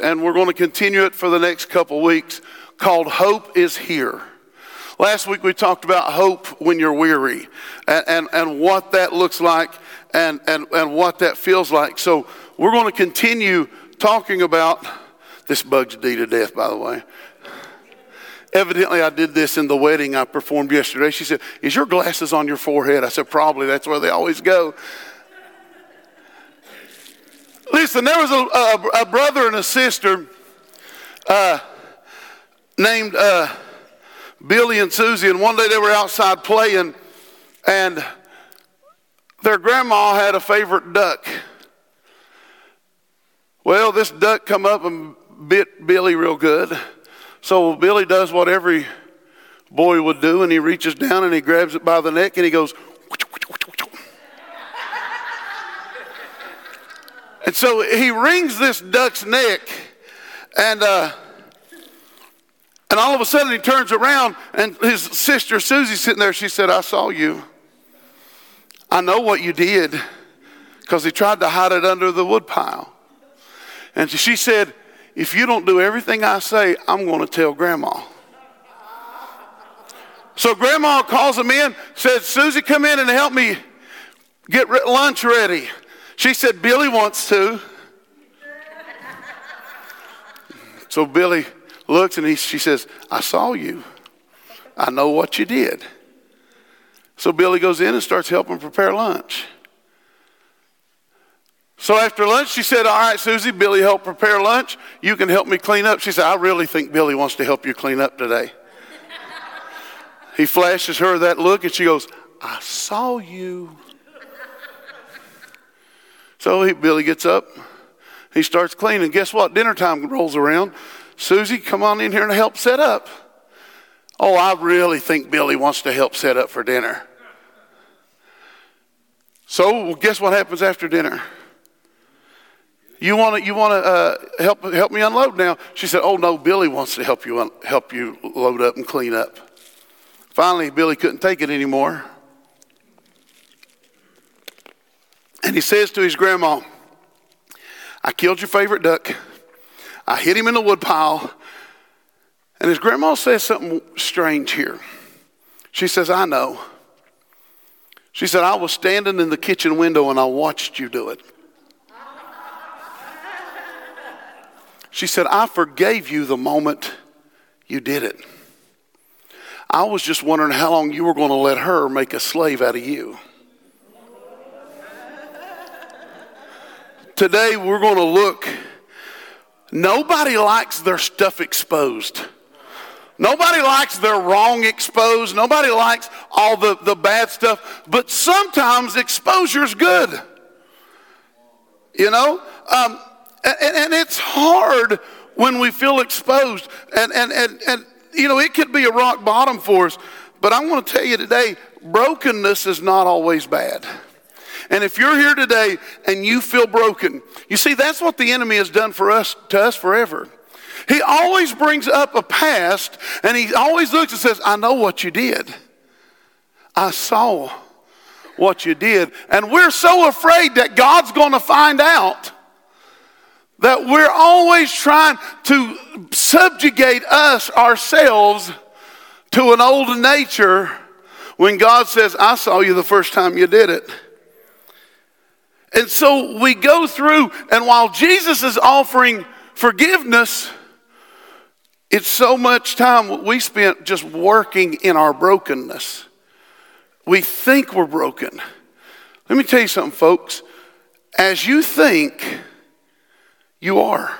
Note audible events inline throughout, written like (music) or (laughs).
and we're going to continue it for the next couple weeks, called Hope is Here. Last week we talked about hope when you're weary and, and, and what that looks like and, and, and what that feels like. So we're going to continue talking about this bugs D to death, by the way. Evidently, I did this in the wedding I performed yesterday. She said, Is your glasses on your forehead? I said, Probably. That's where they always go. Listen, there was a, a, a brother and a sister uh, named uh, Billy and Susie, and one day they were outside playing, and their grandma had a favorite duck. Well, this duck come up and bit Billy real good. So Billy does what every boy would do, and he reaches down and he grabs it by the neck and he goes. And so he wrings this duck's neck, and uh, and all of a sudden he turns around and his sister Susie's sitting there. She said, "I saw you. I know what you did." Because he tried to hide it under the woodpile. And she said, if you don't do everything I say, I'm going to tell grandma. So grandma calls him in, says, Susie, come in and help me get lunch ready. She said, Billy wants to. So Billy looks and he, she says, I saw you. I know what you did. So Billy goes in and starts helping prepare lunch. So after lunch, she said, All right, Susie, Billy helped prepare lunch. You can help me clean up. She said, I really think Billy wants to help you clean up today. he flashes her that look and she goes, I saw you. So he, Billy gets up. He starts cleaning. Guess what? Dinner time rolls around. Susie, come on in here and help set up. Oh, I really think Billy wants to help set up for dinner. So, guess what happens after dinner? You want to you want to uh, help help me unload now? She said, "Oh no, Billy wants to help you un- help you load up and clean up." Finally, Billy couldn't take it anymore, and he says to his grandma, "I killed your favorite duck. I hit him in the woodpile." And his grandma says something strange here. She says, "I know." She said, "I was standing in the kitchen window and I watched you do it." She said, I forgave you the moment you did it. I was just wondering how long you were going to let her make a slave out of you. Today, we're going to look. Nobody likes their stuff exposed. Nobody likes their wrong exposed. Nobody likes all the, the bad stuff. But sometimes exposure is good. You know? Um, and, and it's hard when we feel exposed. And, and, and, and, you know, it could be a rock bottom for us. But I want to tell you today brokenness is not always bad. And if you're here today and you feel broken, you see, that's what the enemy has done for us, to us forever. He always brings up a past and he always looks and says, I know what you did. I saw what you did. And we're so afraid that God's going to find out that we're always trying to subjugate us ourselves to an old nature when God says, I saw you the first time you did it. And so we go through, and while Jesus is offering forgiveness, it's so much time we spent just working in our brokenness. We think we're broken. Let me tell you something, folks. As you think, you are.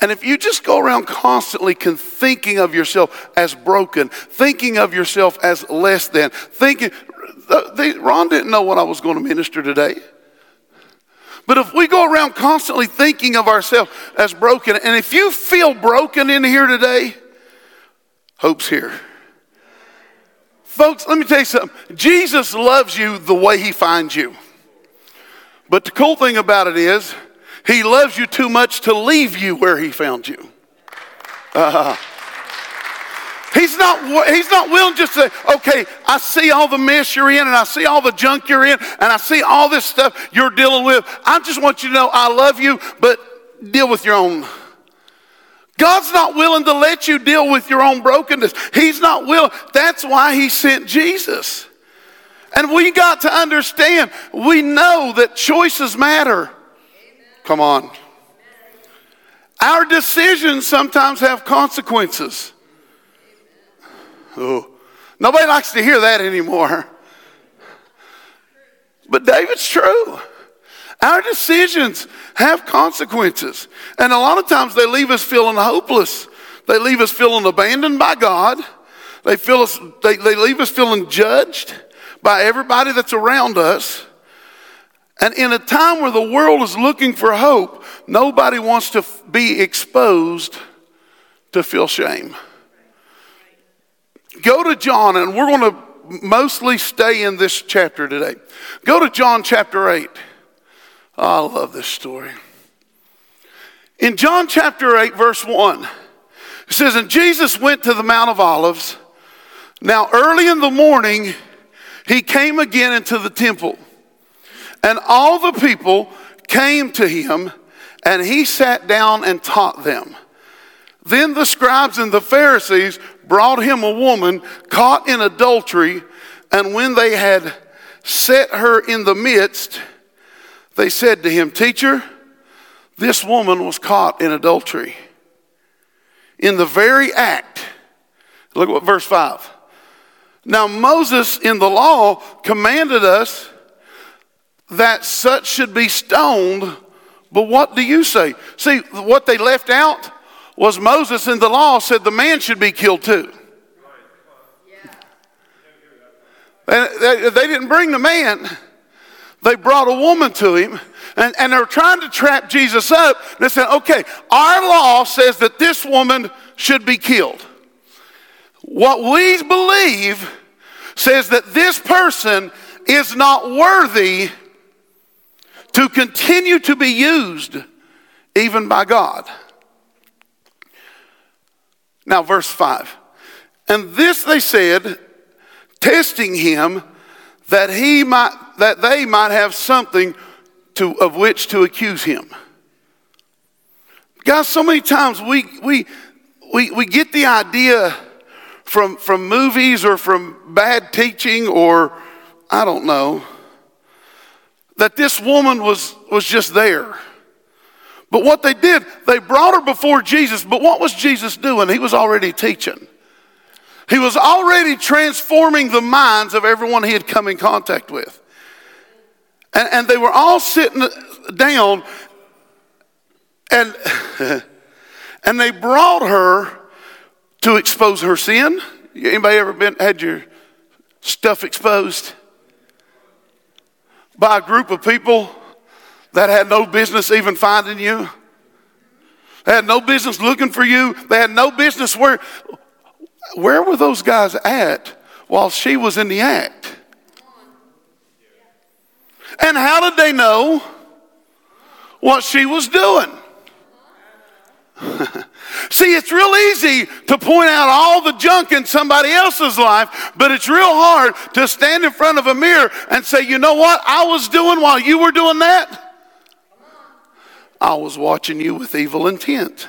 And if you just go around constantly thinking of yourself as broken, thinking of yourself as less than, thinking, they, Ron didn't know what I was going to minister today. But if we go around constantly thinking of ourselves as broken, and if you feel broken in here today, hope's here. Folks, let me tell you something. Jesus loves you the way he finds you. But the cool thing about it is, he loves you too much to leave you where He found you. Uh, He's not, he's not willing just to say, okay, I see all the mess you're in and I see all the junk you're in and I see all this stuff you're dealing with. I just want you to know I love you, but deal with your own. God's not willing to let you deal with your own brokenness. He's not willing. That's why he sent Jesus. And we got to understand, we know that choices matter. Come on. Our decisions sometimes have consequences. Nobody likes to hear that anymore. But David's true. Our decisions have consequences. And a lot of times they leave us feeling hopeless. They leave us feeling abandoned by God. They, feel us, they, they leave us feeling judged by everybody that's around us. And in a time where the world is looking for hope, nobody wants to be exposed to feel shame. Go to John, and we're going to mostly stay in this chapter today. Go to John chapter 8. Oh, I love this story. In John chapter 8, verse 1, it says, And Jesus went to the Mount of Olives. Now, early in the morning, he came again into the temple. And all the people came to him, and he sat down and taught them. Then the scribes and the Pharisees brought him a woman caught in adultery, and when they had set her in the midst, they said to him, Teacher, this woman was caught in adultery. In the very act, look at what verse 5. Now, Moses in the law commanded us that such should be stoned, but what do you say? See, what they left out was Moses in the law said the man should be killed too. And they, didn't bring the man, they brought a woman to him. And, and they're trying to trap Jesus up. They said, okay, our law says that this woman should be killed. What we believe says that this person is not worthy to continue to be used even by God. Now, verse 5. And this they said, testing him that he might that they might have something to, of which to accuse him. Guys, so many times we we we, we get the idea from from movies or from bad teaching or I don't know that this woman was was just there. But what they did, they brought her before Jesus. But what was Jesus doing? He was already teaching. He was already transforming the minds of everyone he had come in contact with. And, and they were all sitting down and, (laughs) and they brought her to expose her sin. Anybody ever been had your stuff exposed by a group of people that had no business even finding you? They had no business looking for you. They had no business where where were those guys at while she was in the act? And how did they know what she was doing? (laughs) See, it's real easy to point out all the junk in somebody else's life, but it's real hard to stand in front of a mirror and say, you know what I was doing while you were doing that? I was watching you with evil intent.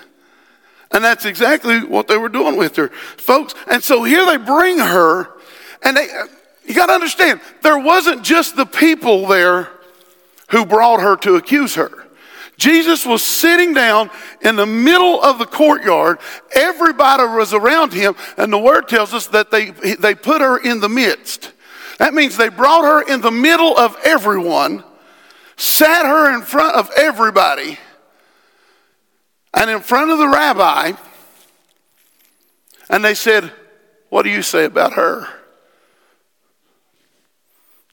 And that's exactly what they were doing with her, folks. And so here they bring her, and they, you got to understand, there wasn't just the people there who brought her to accuse her. Jesus was sitting down in the middle of the courtyard. Everybody was around him, and the word tells us that they, they put her in the midst. That means they brought her in the middle of everyone, sat her in front of everybody, and in front of the rabbi, and they said, What do you say about her?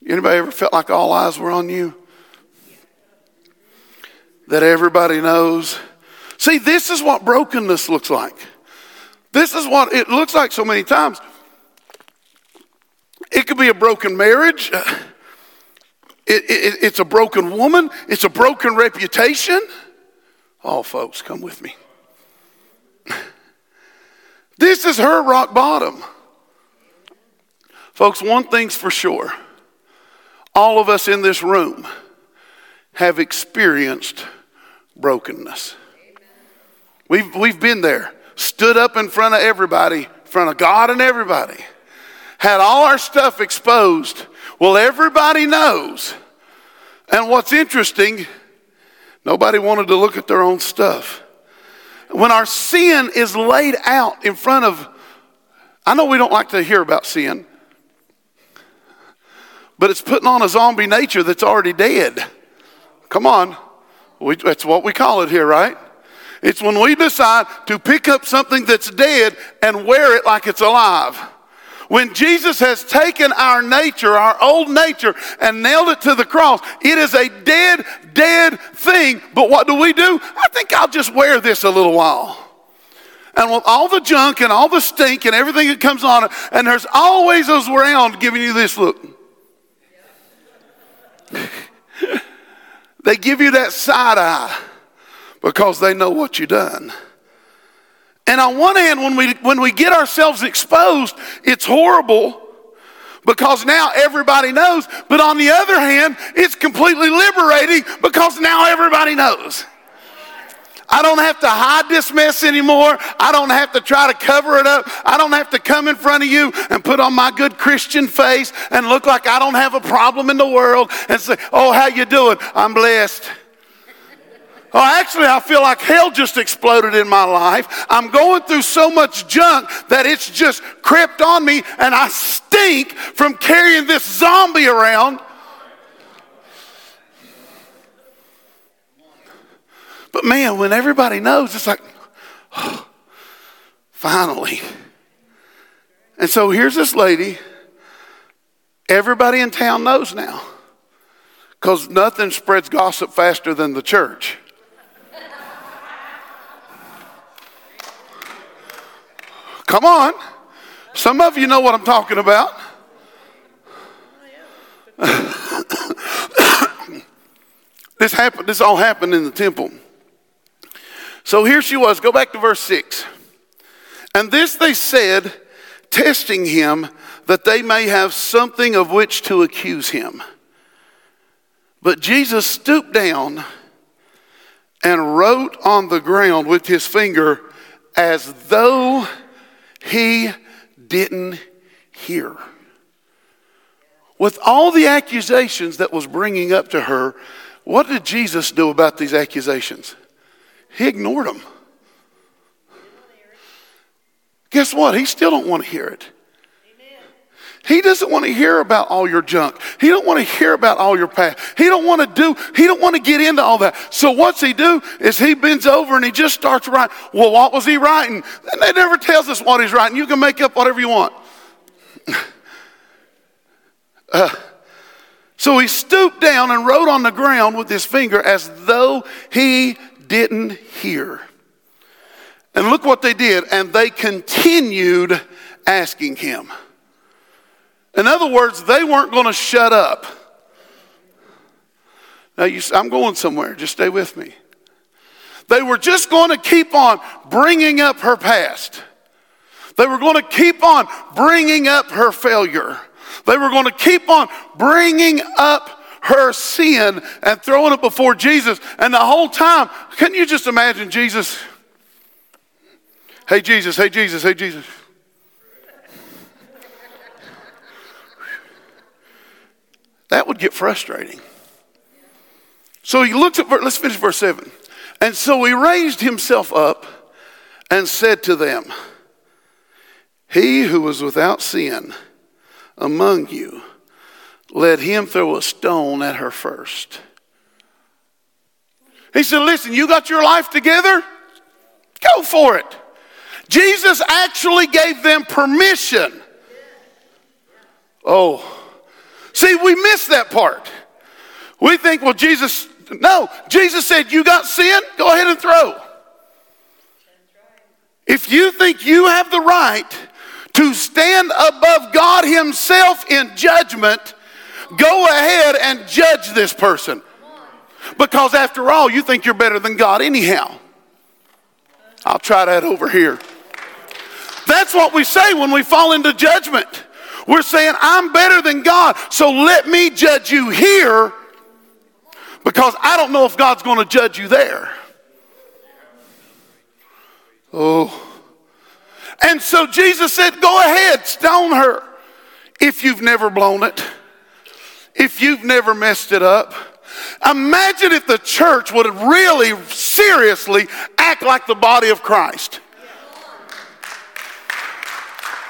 Anybody ever felt like all eyes were on you? that everybody knows. See, this is what brokenness looks like. This is what it looks like so many times. It could be a broken marriage. (laughs) It, it, it's a broken woman. It's a broken reputation. Oh, folks, come with me. (laughs) This is her rock bottom. Folks, one thing's for sure all of us in this room have experienced brokenness. We've, we've been there, stood up in front of everybody, in front of God and everybody, had all our stuff exposed. Well, everybody knows. And what's interesting, nobody wanted to look at their own stuff. When our sin is laid out in front of, I know we don't like to hear about sin, but it's putting on a zombie nature that's already dead. Come on. We, that's what we call it here, right? It's when we decide to pick up something that's dead and wear it like it's alive. When Jesus has taken our nature, our old nature, and nailed it to the cross, it is a dead, dead thing. But what do we do? I think I'll just wear this a little while. And with all the junk and all the stink and everything that comes on and there's always those around giving you this look. (laughs) they give you that side eye because they know what you've done. And on one hand, when we, when we get ourselves exposed, it's horrible because now everybody knows. But on the other hand, it's completely liberating because now everybody knows. I don't have to hide this mess anymore. I don't have to try to cover it up. I don't have to come in front of you and put on my good Christian face and look like I don't have a problem in the world and say, "Oh, how you doing? I'm blessed." Oh, actually, I feel like hell just exploded in my life. I'm going through so much junk that it's just crept on me, and I stink from carrying this zombie around. But man, when everybody knows, it's like, oh, finally. And so here's this lady. Everybody in town knows now because nothing spreads gossip faster than the church. Come on. Some of you know what I'm talking about. (coughs) this happened this all happened in the temple. So here she was. Go back to verse 6. And this they said, testing him that they may have something of which to accuse him. But Jesus stooped down and wrote on the ground with his finger as though he didn't hear. With all the accusations that was bringing up to her, what did Jesus do about these accusations? He ignored them. Guess what? He still don't want to hear it. He doesn't want to hear about all your junk. He don't want to hear about all your past. He don't want to do, he don't want to get into all that. So what's he do is he bends over and he just starts writing. Well, what was he writing? And they never tells us what he's writing. You can make up whatever you want. (laughs) Uh, so he stooped down and wrote on the ground with his finger as though he didn't hear. And look what they did. And they continued asking him. In other words, they weren't going to shut up. Now, you, I'm going somewhere. Just stay with me. They were just going to keep on bringing up her past. They were going to keep on bringing up her failure. They were going to keep on bringing up her sin and throwing it before Jesus. And the whole time, can you just imagine Jesus? Hey, Jesus, hey, Jesus, hey, Jesus. That would get frustrating. So he looks at, let's finish verse 7. And so he raised himself up and said to them, He who was without sin among you, let him throw a stone at her first. He said, Listen, you got your life together? Go for it. Jesus actually gave them permission. Oh, see, we miss that part. We think, well, Jesus, no, Jesus said, You got sin? Go ahead and throw. If you think you have the right to stand above God Himself in judgment, Go ahead and judge this person. Because after all, you think you're better than God anyhow. I'll try that over here. That's what we say when we fall into judgment. We're saying, I'm better than God, so let me judge you here because I don't know if God's going to judge you there. Oh. And so Jesus said, Go ahead, stone her if you've never blown it, if you've never messed it up. Imagine if the church would really seriously act like the body of Christ.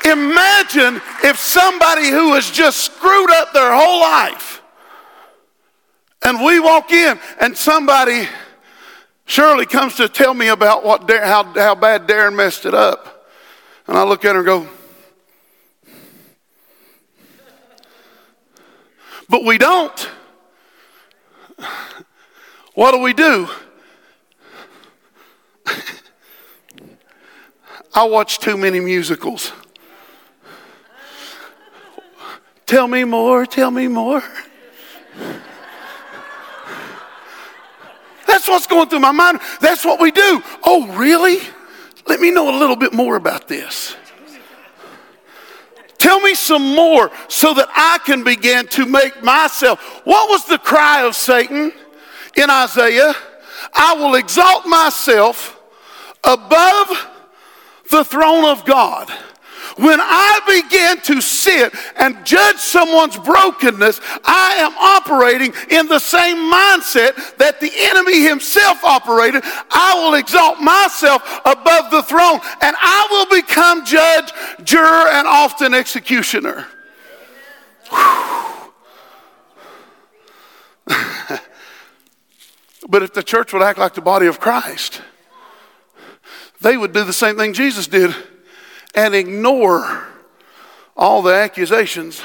Imagine if somebody who has just screwed up their whole life and we walk in and somebody Shirley comes to tell me about what, how, how bad Darren messed it up. And I look at her and go, but we don't. What do we do? (laughs) I watch too many musicals. Tell me more, tell me more. That's what's going through my mind. That's what we do. Oh, really? Let me know a little bit more about this. Tell me some more so that I can begin to make myself. What was the cry of Satan in Isaiah? I will exalt myself above the throne of God. When I begin to sit and judge someone's brokenness, I am operating in the same mindset that the enemy himself operated. I will exalt myself above the throne and I will become judge, juror, and often executioner. (laughs) but if the church would act like the body of Christ, they would do the same thing Jesus did and ignore all the accusations.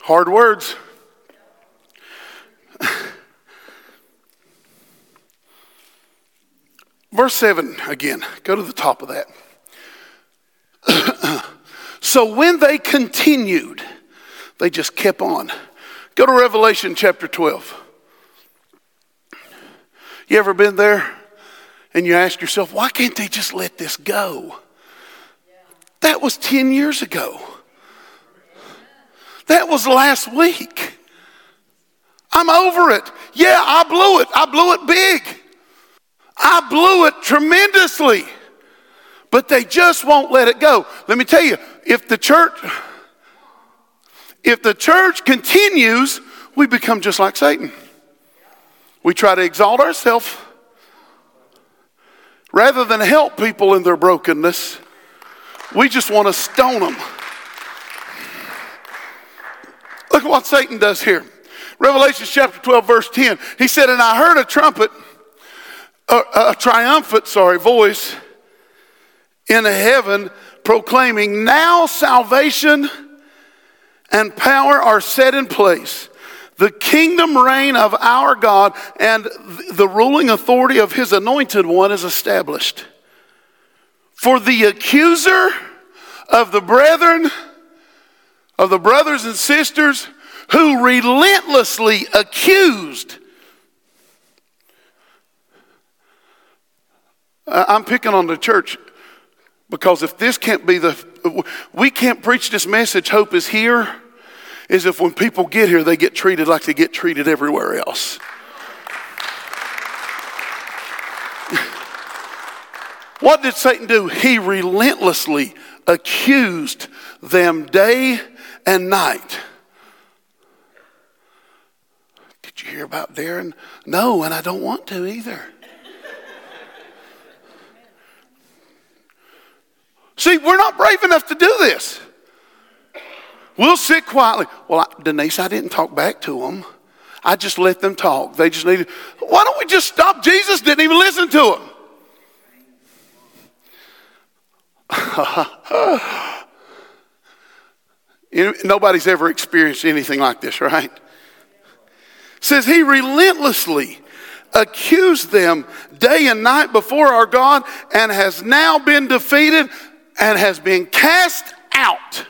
Hard words. Verse 7 again, go to the top of that. (clears throat) so when they continued, they just kept on. Go to Revelation chapter 12. You ever been there? And you ask yourself, why can't they just let this go? That was 10 years ago. That was last week. I'm over it. Yeah, I blew it. I blew it big. I blew it tremendously. But they just won't let it go. Let me tell you, if the church if the church continues, we become just like Satan. We try to exalt ourselves Rather than help people in their brokenness, we just want to stone them. Look at what Satan does here. Revelation chapter 12, verse 10. He said, And I heard a trumpet, a, a triumphant, sorry, voice in heaven proclaiming, Now salvation and power are set in place the kingdom reign of our God and the ruling authority of his anointed one is established. For the accuser of the brethren, of the brothers and sisters who relentlessly accused. I'm picking on the church because if this can't be the, we can't preach this message, hope is here is if when people get here, they get treated like they get treated everywhere else. what did Satan do? He relentlessly accused them day and night. Did you hear about Darren? No, and I don't want to either. See, we're not brave enough to do this. We'll sit quietly. Well, I, Denise, I didn't talk back to them. I just let them talk. They just needed. Why don't we just stop? Jesus didn't even listen to them. (laughs) you know, nobody's ever experienced anything like this, right? says he relentlessly accused them day and night before our God and has now been defeated and has been cast out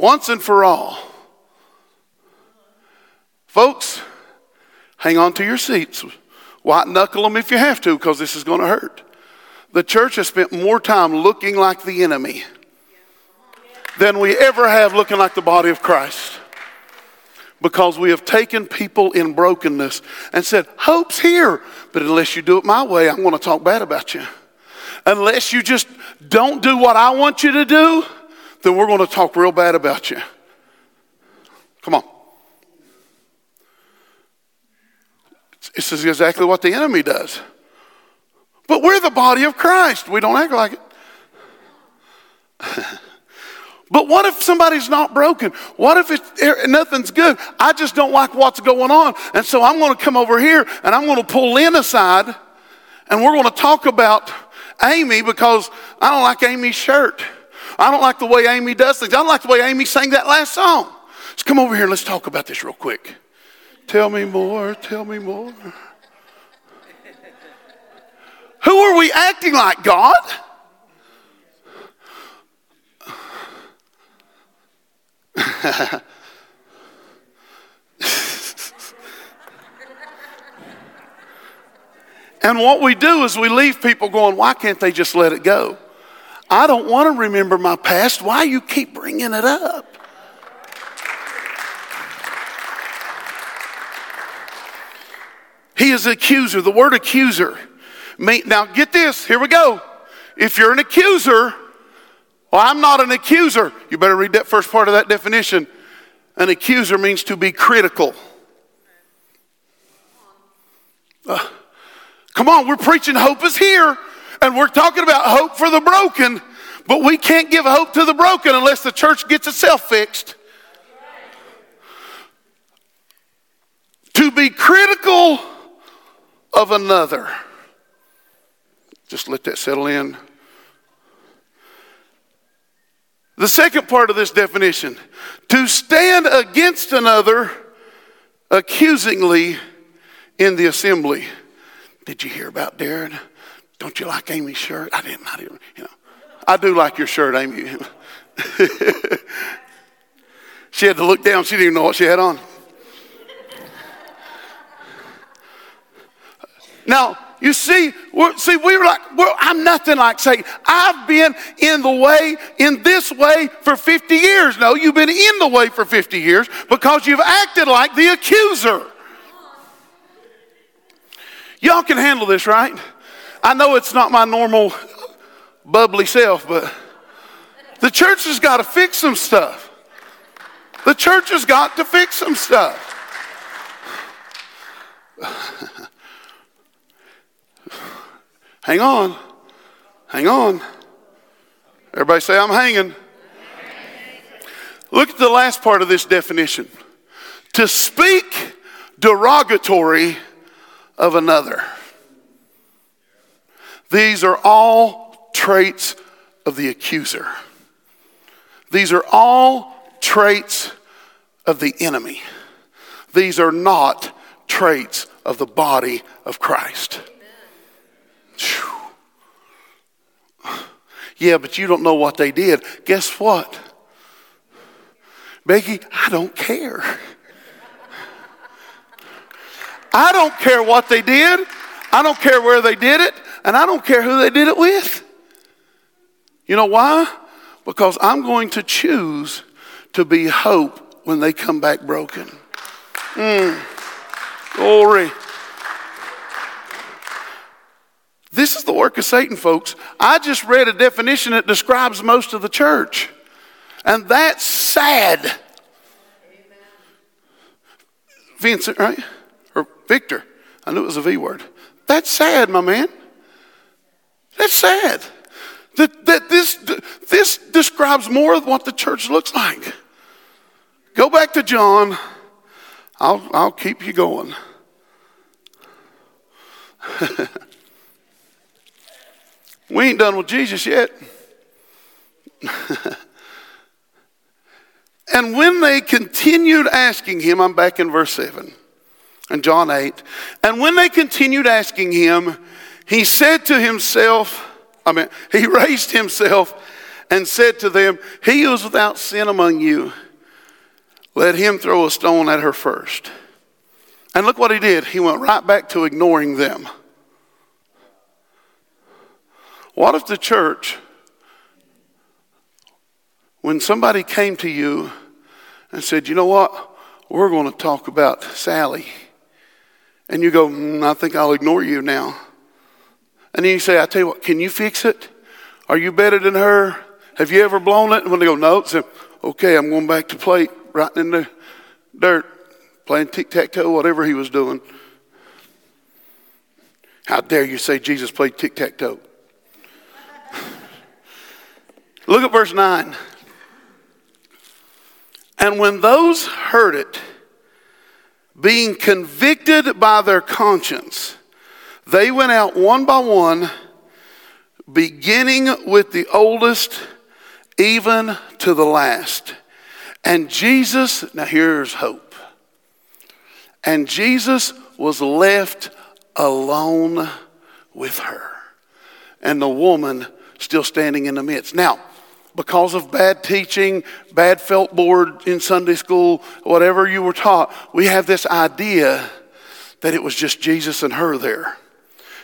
once and for all. Folks, hang on to your seats. White knuckle them if you have to, because this is going to hurt. The church has spent more time looking like the enemy than we ever have looking like the body of Christ. Because we have taken people in brokenness and said, Hope's here, but unless you do it my way, I'm going to talk bad about you. Unless you just don't do what I want you to do, then we're going to talk real bad about you. Come on. This is exactly what the enemy does. But we're the body of Christ. We don't act like it. (laughs) but what if somebody's not broken? What if it, er, nothing's good? I just don't like what's going on. And so I'm going to come over here and I'm going to pull Lynn aside and we're going to talk about Amy because I don't like Amy's shirt. I don't like the way Amy does things. I don't like the way Amy sang that last song. Let's come over here and let's talk about this real quick. Tell me more, tell me more. Who are we acting like, God? (laughs) and what we do is we leave people going, why can't they just let it go? I don't want to remember my past. Why you keep bringing it up? He is an accuser. The word accuser. Now get this. Here we go. If you're an accuser, well, I'm not an accuser. You better read that first part of that definition. An accuser means to be critical. Uh, come on, we're preaching hope is here. And we're talking about hope for the broken, but we can't give hope to the broken unless the church gets itself fixed. To be critical of another. Just let that settle in. The second part of this definition to stand against another accusingly in the assembly. Did you hear about Darren? Don't you like Amy's shirt? I didn't. I didn't. You know, I do like your shirt, Amy. (laughs) she had to look down. She didn't even know what she had on. Now, you see, see, we were like, well, I'm nothing like Satan. I've been in the way, in this way for 50 years. No, you've been in the way for 50 years because you've acted like the accuser. Y'all can handle this, right? I know it's not my normal bubbly self, but the church has got to fix some stuff. The church has got to fix some stuff. Hang on. Hang on. Everybody say, I'm hanging. Look at the last part of this definition to speak derogatory of another. These are all traits of the accuser. These are all traits of the enemy. These are not traits of the body of Christ. Yeah, but you don't know what they did. Guess what? Becky, I don't care. I don't care what they did. I don't care where they did it and I don't care who they did it with. You know why? Because I'm going to choose to be hope when they come back broken. Mm. Glory. This is the work of Satan, folks. I just read a definition that describes most of the church. And that's sad. Amen. Vincent, right? Or Victor. I knew it was a V word. That's sad, my man. That's sad. That, that this, this describes more of what the church looks like. Go back to John. I'll, I'll keep you going. (laughs) we ain't done with Jesus yet. (laughs) and when they continued asking him, I'm back in verse 7 and John 8. And when they continued asking him, he said to himself, I mean, (laughs) he raised himself and said to them, He who is without sin among you, let him throw a stone at her first. And look what he did. He went right back to ignoring them. What if the church, when somebody came to you and said, you know what, we're going to talk about Sally, and you go, mm, I think I'll ignore you now. And then you say, I tell you what, can you fix it? Are you better than her? Have you ever blown it? And when they go, no, say, okay, I'm going back to play right in the dirt, playing tic tac toe, whatever he was doing. How dare you say Jesus played tic tac toe? (laughs) Look at verse 9. And when those heard it, being convicted by their conscience, they went out one by one, beginning with the oldest, even to the last. And Jesus, now here's hope. And Jesus was left alone with her, and the woman still standing in the midst. Now, because of bad teaching, bad felt board in Sunday school, whatever you were taught, we have this idea that it was just Jesus and her there.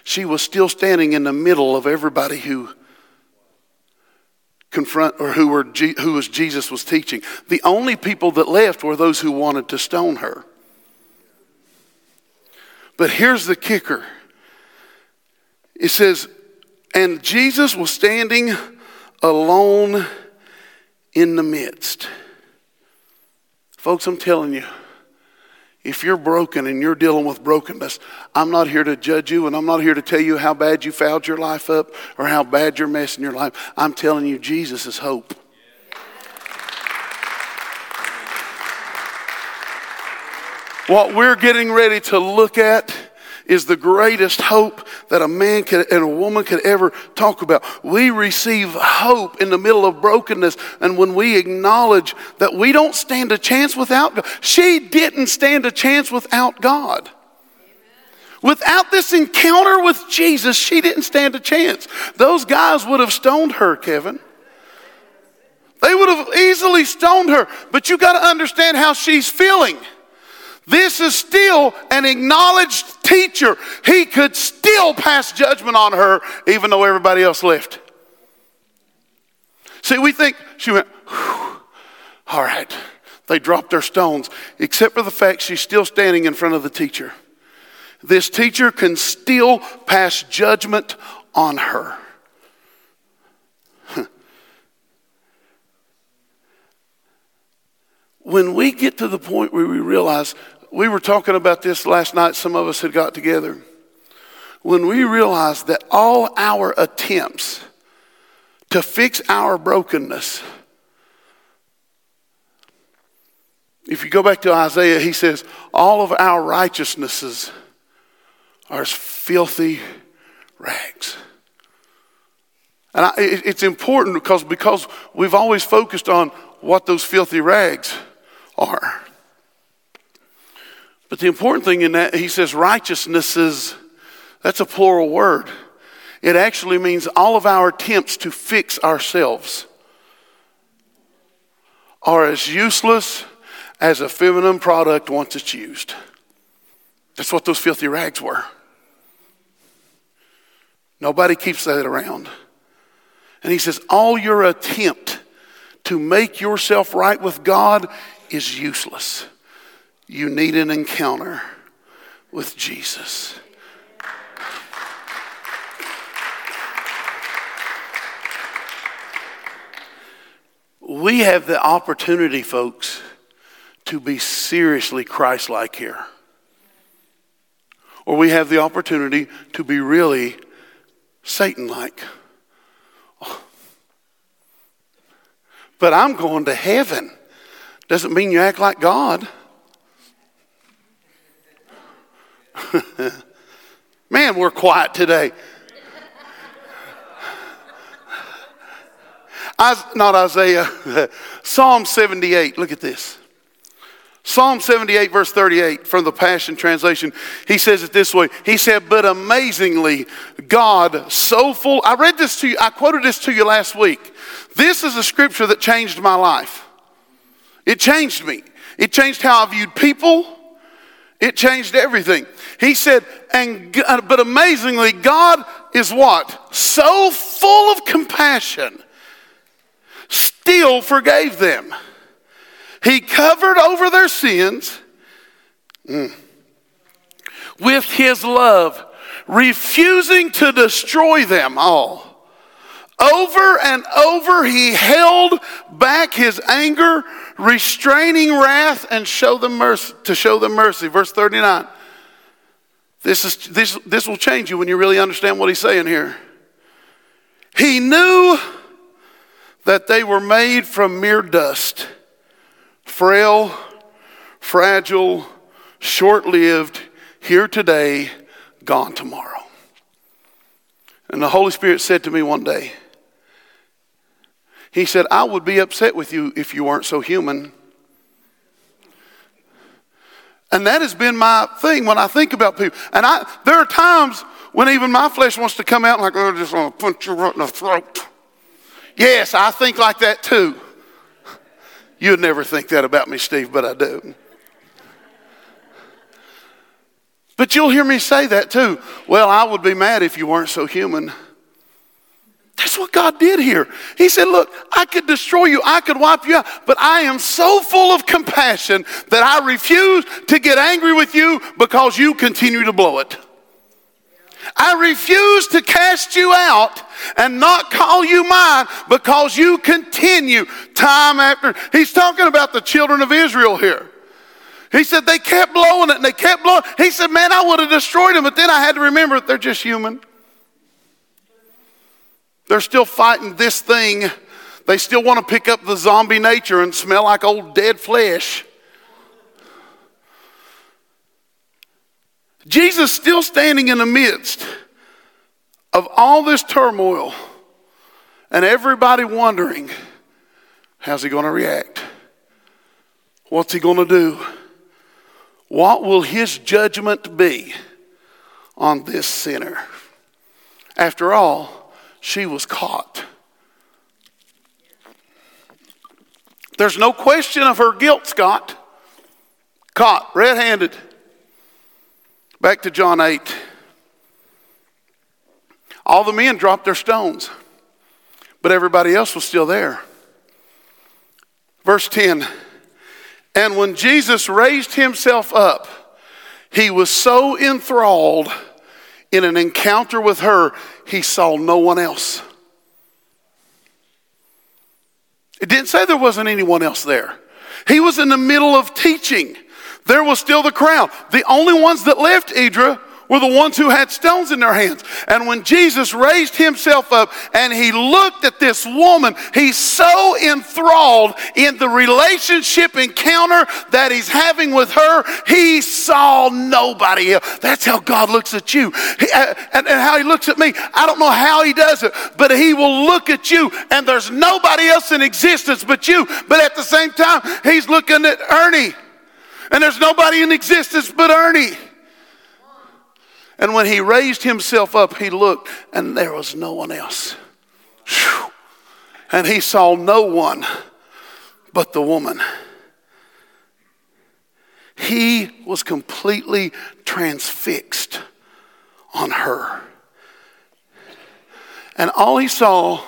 She was still standing in the middle of everybody who confront or who were who was Jesus was teaching. The only people that left were those who wanted to stone her. But here's the kicker. It says, and Jesus was standing alone in the midst. Folks, I'm telling you, if you're broken and you're dealing with brokenness, I'm not here to judge you and I'm not here to tell you how bad you fouled your life up or how bad you're messing your life. I'm telling you, Jesus is hope. What we're getting ready to look at is the greatest hope that a man could, and a woman could ever talk about. We receive hope in the middle of brokenness, and when we acknowledge that we don't stand a chance without God, she didn't stand a chance without God. Without this encounter with Jesus, she didn't stand a chance. Those guys would have stoned her, Kevin. They would have easily stoned her, but you got to understand how she's feeling. This is still an acknowledged teacher. He could still pass judgment on her even though everybody else left. See, we think she went, all right. They dropped their stones, except for the fact she's still standing in front of the teacher. This teacher can still pass judgment on her. when we get to the point where we realize we were talking about this last night, some of us had got together. When we realized that all our attempts to fix our brokenness, if you go back to Isaiah, he says, all of our righteousnesses are as filthy rags. And I, it's important because, because we've always focused on what those filthy rags are. But the important thing in that, he says righteousness is, that's a plural word. It actually means all of our attempts to fix ourselves are as useless as a feminine product once it's used. That's what those filthy rags were. Nobody keeps that around. And he says, all your attempt to make yourself right with God is useless. You need an encounter with Jesus. We have the opportunity, folks, to be seriously Christ like here. Or we have the opportunity to be really Satan like. But I'm going to heaven. Doesn't mean you act like God. (laughs) Man, we're quiet today. I, not Isaiah, (laughs) Psalm 78. Look at this. Psalm 78, verse 38 from the Passion Translation, he says it this way. He said, But amazingly, God so full. I read this to you, I quoted this to you last week. This is a scripture that changed my life. It changed me. It changed how I viewed people, It changed everything. He said, and uh, but amazingly, God is what? So full of compassion, still forgave them. He covered over their sins mm, with his love, refusing to destroy them all. Over and over, he held back his anger, restraining wrath, and show them mercy, to show them mercy. Verse 39. This, is, this, this will change you when you really understand what he's saying here. He knew that they were made from mere dust, frail, fragile, short lived, here today, gone tomorrow. And the Holy Spirit said to me one day, he said, I would be upset with you if you weren't so human. And that has been my thing when I think about people. And I, there are times when even my flesh wants to come out like, oh, I just want to punch you right in the throat. Yes, I think like that too. You'd never think that about me, Steve, but I do. But you'll hear me say that too. Well, I would be mad if you weren't so human. That's what God did here. He said, Look, I could destroy you, I could wipe you out, but I am so full of compassion that I refuse to get angry with you because you continue to blow it. I refuse to cast you out and not call you mine because you continue time after. He's talking about the children of Israel here. He said they kept blowing it and they kept blowing. He said, Man, I would have destroyed them, but then I had to remember that they're just human. They're still fighting this thing. They still want to pick up the zombie nature and smell like old dead flesh. Jesus still standing in the midst of all this turmoil and everybody wondering how's he going to react? What's he going to do? What will his judgment be on this sinner? After all, she was caught. There's no question of her guilt, Scott. Caught, red handed. Back to John 8. All the men dropped their stones, but everybody else was still there. Verse 10 And when Jesus raised himself up, he was so enthralled in an encounter with her, he saw no one else. It didn't say there wasn't anyone else there. He was in the middle of teaching. There was still the crowd. The only ones that left Idra were the ones who had stones in their hands. And when Jesus raised himself up and he looked at this woman, he's so enthralled in the relationship encounter that he's having with her, he saw nobody else. That's how God looks at you. He, uh, and, and how he looks at me. I don't know how he does it, but he will look at you and there's nobody else in existence but you. But at the same time, he's looking at Ernie. And there's nobody in existence but Ernie. And when he raised himself up, he looked, and there was no one else. Whew. And he saw no one but the woman. He was completely transfixed on her. And all he saw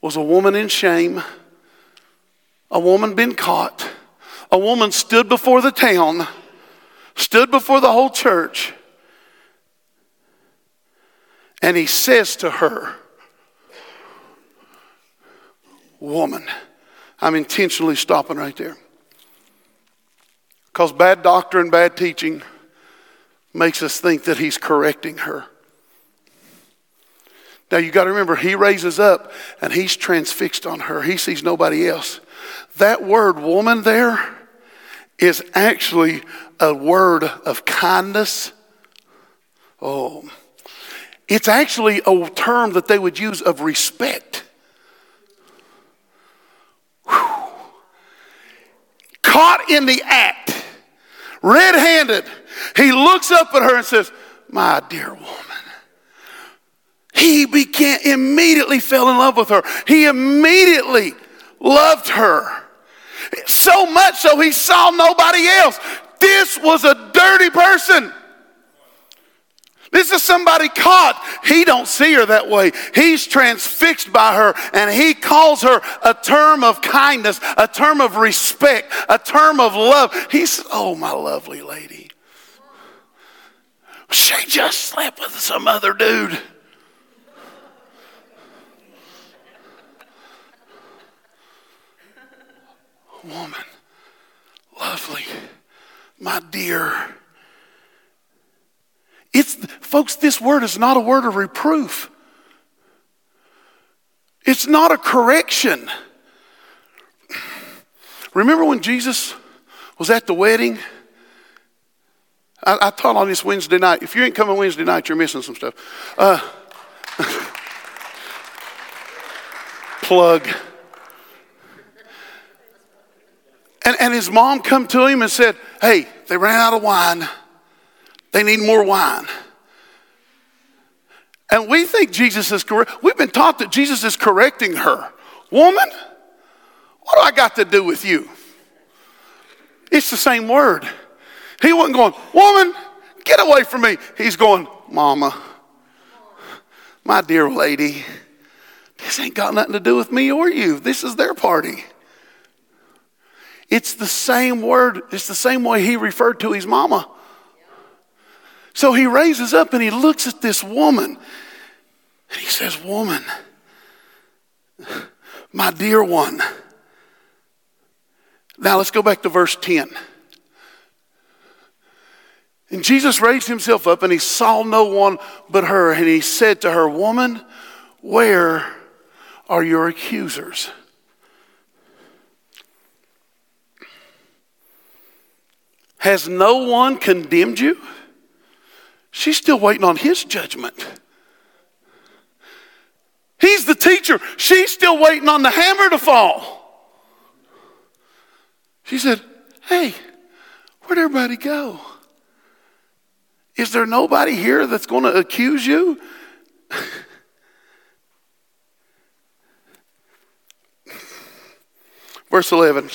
was a woman in shame, a woman been caught, a woman stood before the town stood before the whole church, and he says to her, Woman, I'm intentionally stopping right there. Because bad doctrine, bad teaching makes us think that he's correcting her. Now you got to remember, he raises up and he's transfixed on her. He sees nobody else. That word woman there is actually a word of kindness. Oh, it's actually a term that they would use of respect. Whew. Caught in the act, red handed, he looks up at her and says, My dear woman. He began, immediately fell in love with her. He immediately loved her. So much so he saw nobody else. This was a dirty person. This is somebody caught. He don't see her that way. He's transfixed by her and he calls her a term of kindness, a term of respect, a term of love. He says, "Oh, my lovely lady. She just slept with some other dude." Woman, lovely, my dear it's, folks, this word is not a word of reproof. It's not a correction. Remember when Jesus was at the wedding? I, I, taught on this Wednesday night. If you ain't coming Wednesday night, you're missing some stuff. Uh, (laughs) plug. And, and his mom come to him and said, hey, they ran out of wine. They need more wine. And we think Jesus is correct. We've been taught that Jesus is correcting her. Woman, what do I got to do with you? It's the same word. He wasn't going, Woman, get away from me. He's going, Mama, my dear lady, this ain't got nothing to do with me or you. This is their party. It's the same word, it's the same way he referred to his mama. So he raises up and he looks at this woman and he says, Woman, my dear one. Now let's go back to verse 10. And Jesus raised himself up and he saw no one but her. And he said to her, Woman, where are your accusers? Has no one condemned you? She's still waiting on his judgment. He's the teacher. She's still waiting on the hammer to fall. She said, Hey, where'd everybody go? Is there nobody here that's going to accuse you? (laughs) Verse 11.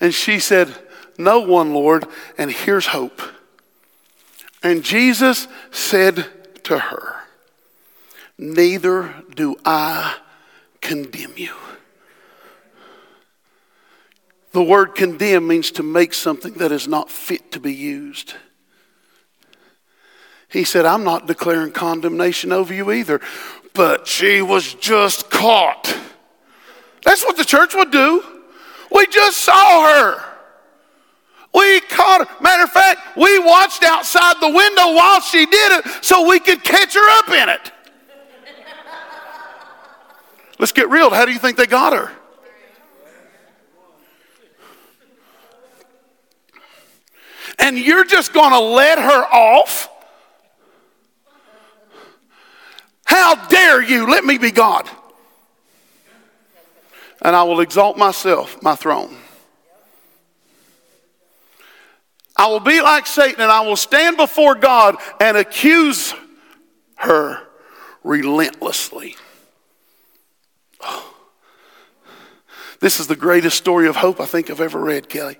And she said, No one, Lord, and here's hope. And Jesus said to her, Neither do I condemn you. The word condemn means to make something that is not fit to be used. He said, I'm not declaring condemnation over you either, but she was just caught. That's what the church would do. We just saw her. We caught her. Matter of fact, we watched outside the window while she did it so we could catch her up in it. Let's get real. How do you think they got her? And you're just going to let her off? How dare you? Let me be God. And I will exalt myself, my throne. I will be like Satan and I will stand before God and accuse her relentlessly. Oh. (sighs) This is the greatest story of hope I think I've ever read, Kelly.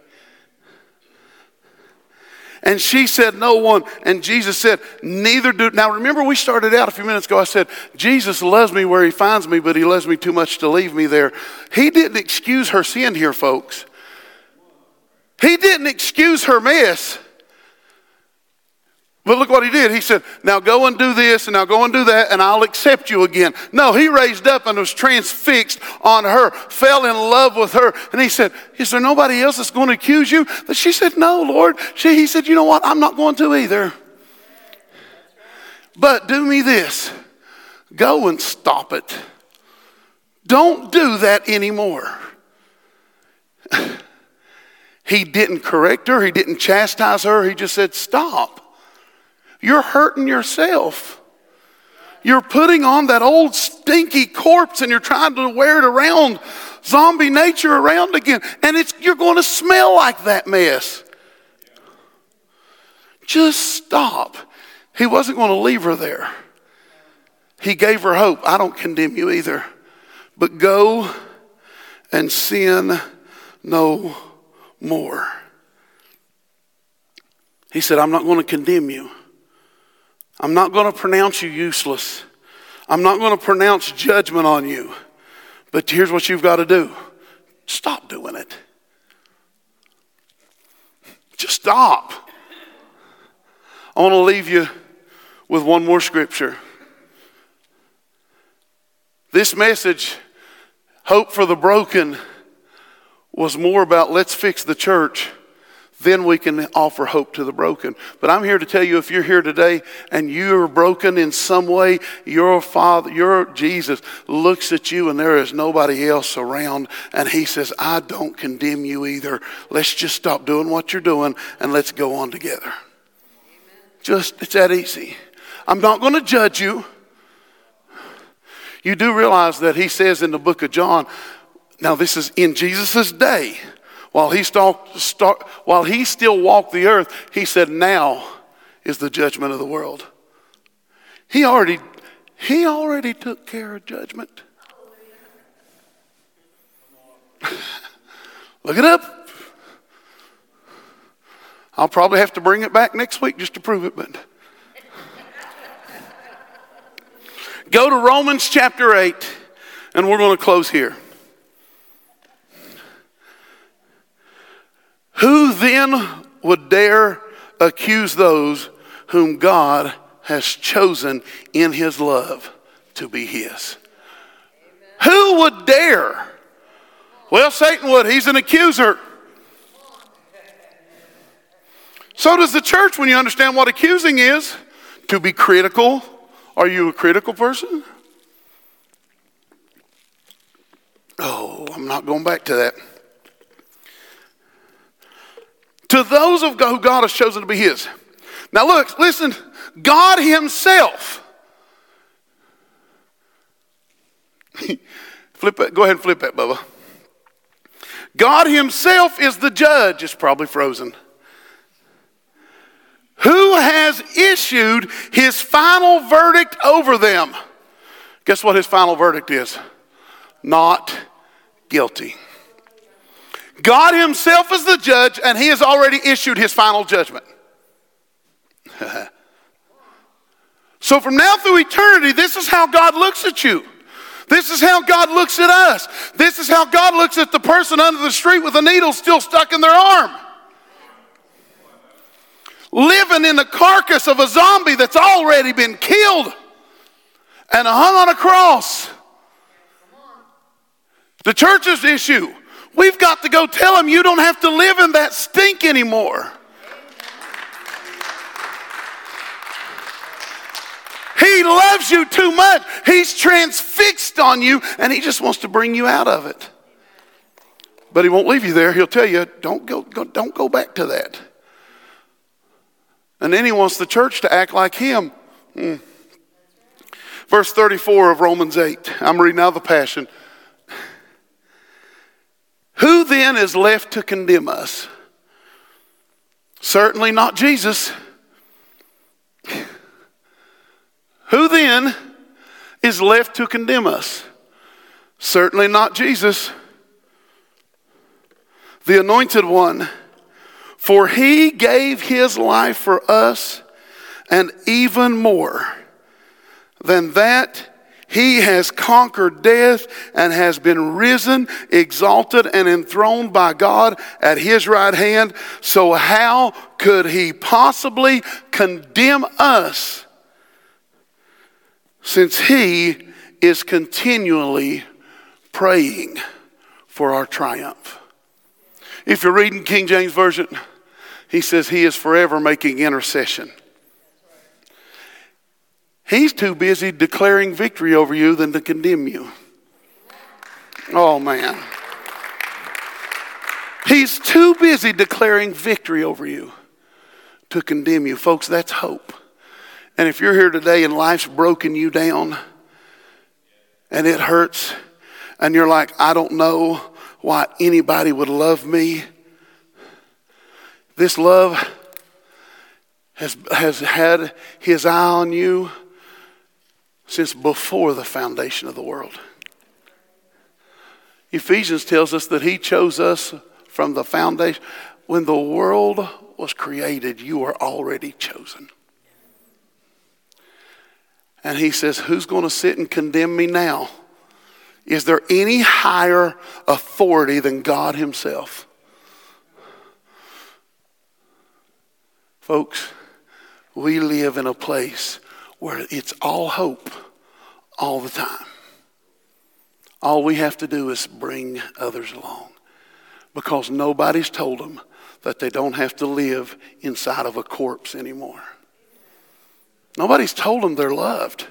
And she said, No one. And Jesus said, Neither do. Now remember, we started out a few minutes ago. I said, Jesus loves me where he finds me, but he loves me too much to leave me there. He didn't excuse her sin here, folks. He didn't excuse her mess. But look what he did. He said, Now go and do this, and now go and do that, and I'll accept you again. No, he raised up and was transfixed on her, fell in love with her. And he said, Is there nobody else that's going to accuse you? But she said, No, Lord. She, he said, You know what? I'm not going to either. But do me this go and stop it. Don't do that anymore. (laughs) He didn't correct her, he didn't chastise her, he just said, Stop. You're hurting yourself. You're putting on that old stinky corpse and you're trying to wear it around, zombie nature around again. And it's, you're going to smell like that mess. Just stop. He wasn't going to leave her there. He gave her hope. I don't condemn you either. But go and sin no more. He said, I'm not going to condemn you. I'm not going to pronounce you useless. I'm not going to pronounce judgment on you. But here's what you've got to do stop doing it. Just stop. I want to leave you with one more scripture. This message, Hope for the Broken, was more about let's fix the church then we can offer hope to the broken. But I'm here to tell you if you're here today and you're broken in some way, your Father, your Jesus looks at you and there is nobody else around and he says, I don't condemn you either. Let's just stop doing what you're doing and let's go on together. Just, it's that easy. I'm not going to judge you. You do realize that he says in the book of John, now this is in Jesus' day. While he, while he still walked the earth, he said, Now is the judgment of the world. He already, he already took care of judgment. (laughs) Look it up. I'll probably have to bring it back next week just to prove it, but. (laughs) Go to Romans chapter 8, and we're going to close here. Who then would dare accuse those whom God has chosen in his love to be his? Who would dare? Well, Satan would. He's an accuser. So does the church when you understand what accusing is. To be critical. Are you a critical person? Oh, I'm not going back to that to those of God who God has chosen to be His. Now, look, listen, God Himself. (laughs) flip it, go ahead and flip that, Bubba. God Himself is the judge. It's probably frozen. Who has issued His final verdict over them? Guess what His final verdict is? Not guilty. God Himself is the judge, and He has already issued His final judgment. (laughs) so, from now through eternity, this is how God looks at you. This is how God looks at us. This is how God looks at the person under the street with a needle still stuck in their arm. Living in the carcass of a zombie that's already been killed and hung on a cross. The church's issue We've got to go tell him you don't have to live in that stink anymore. He loves you too much. He's transfixed on you and he just wants to bring you out of it. But he won't leave you there. He'll tell you, don't go, go don't go back to that. And then he wants the church to act like him. Hmm. Verse 34 of Romans 8. I'm reading out the Passion. Who then is left to condemn us? Certainly not Jesus. Who then is left to condemn us? Certainly not Jesus, the anointed one. For he gave his life for us, and even more than that, he has conquered death and has been risen, exalted, and enthroned by God at his right hand. So, how could he possibly condemn us since he is continually praying for our triumph? If you're reading King James Version, he says he is forever making intercession. He's too busy declaring victory over you than to condemn you. Oh, man. He's too busy declaring victory over you to condemn you. Folks, that's hope. And if you're here today and life's broken you down and it hurts, and you're like, I don't know why anybody would love me, this love has, has had his eye on you since before the foundation of the world. Ephesians tells us that he chose us from the foundation. When the world was created, you were already chosen. And he says, Who's going to sit and condemn me now? Is there any higher authority than God Himself? Folks, we live in a place where it's all hope all the time. All we have to do is bring others along because nobody's told them that they don't have to live inside of a corpse anymore. Nobody's told them they're loved.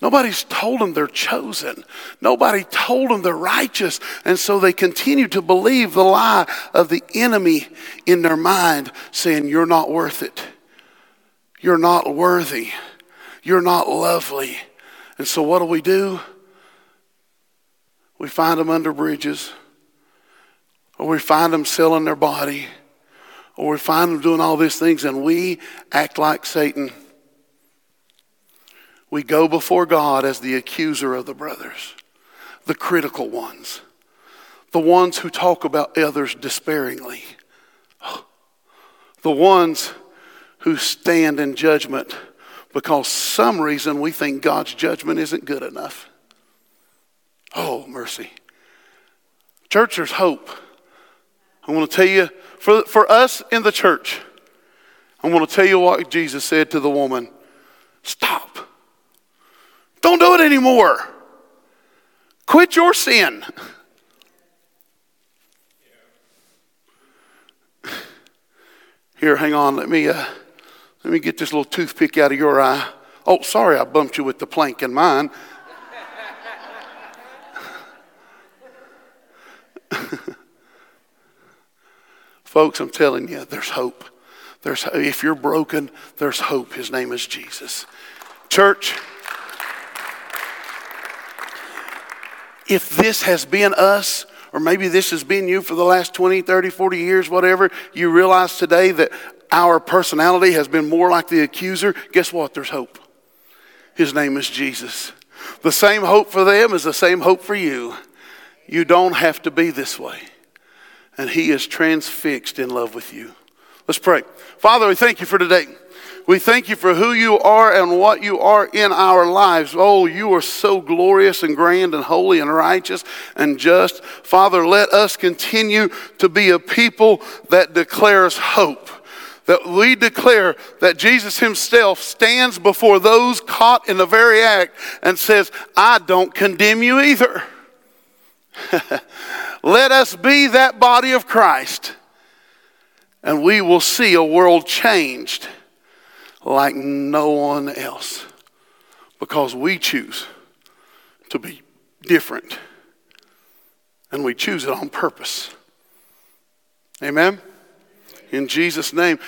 Nobody's told them they're chosen. Nobody told them they're righteous. And so they continue to believe the lie of the enemy in their mind, saying, You're not worth it. You're not worthy. You're not lovely. And so what do we do? We find them under bridges, or we find them selling their body, or we find them doing all these things, and we act like Satan. We go before God as the accuser of the brothers, the critical ones, the ones who talk about others despairingly, (gasps) the ones who stand in judgment because some reason we think God's judgment isn't good enough. Oh, mercy. Church, there's hope. I want to tell you, for, for us in the church, I want to tell you what Jesus said to the woman Stop. Don't do it anymore. Quit your sin. (laughs) Here, hang on. Let me, uh, let me get this little toothpick out of your eye. Oh, sorry, I bumped you with the plank in mine. (laughs) Folks, I'm telling you, there's hope. There's, if you're broken, there's hope. His name is Jesus. Church, if this has been us, or maybe this has been you for the last 20, 30, 40 years, whatever, you realize today that our personality has been more like the accuser, guess what? There's hope. His name is Jesus. The same hope for them is the same hope for you. You don't have to be this way. And He is transfixed in love with you. Let's pray. Father, we thank you for today. We thank you for who you are and what you are in our lives. Oh, you are so glorious and grand and holy and righteous and just. Father, let us continue to be a people that declares hope that we declare that Jesus himself stands before those caught in the very act and says, I don't condemn you either. (laughs) Let us be that body of Christ, and we will see a world changed like no one else because we choose to be different and we choose it on purpose. Amen? in Jesus' name.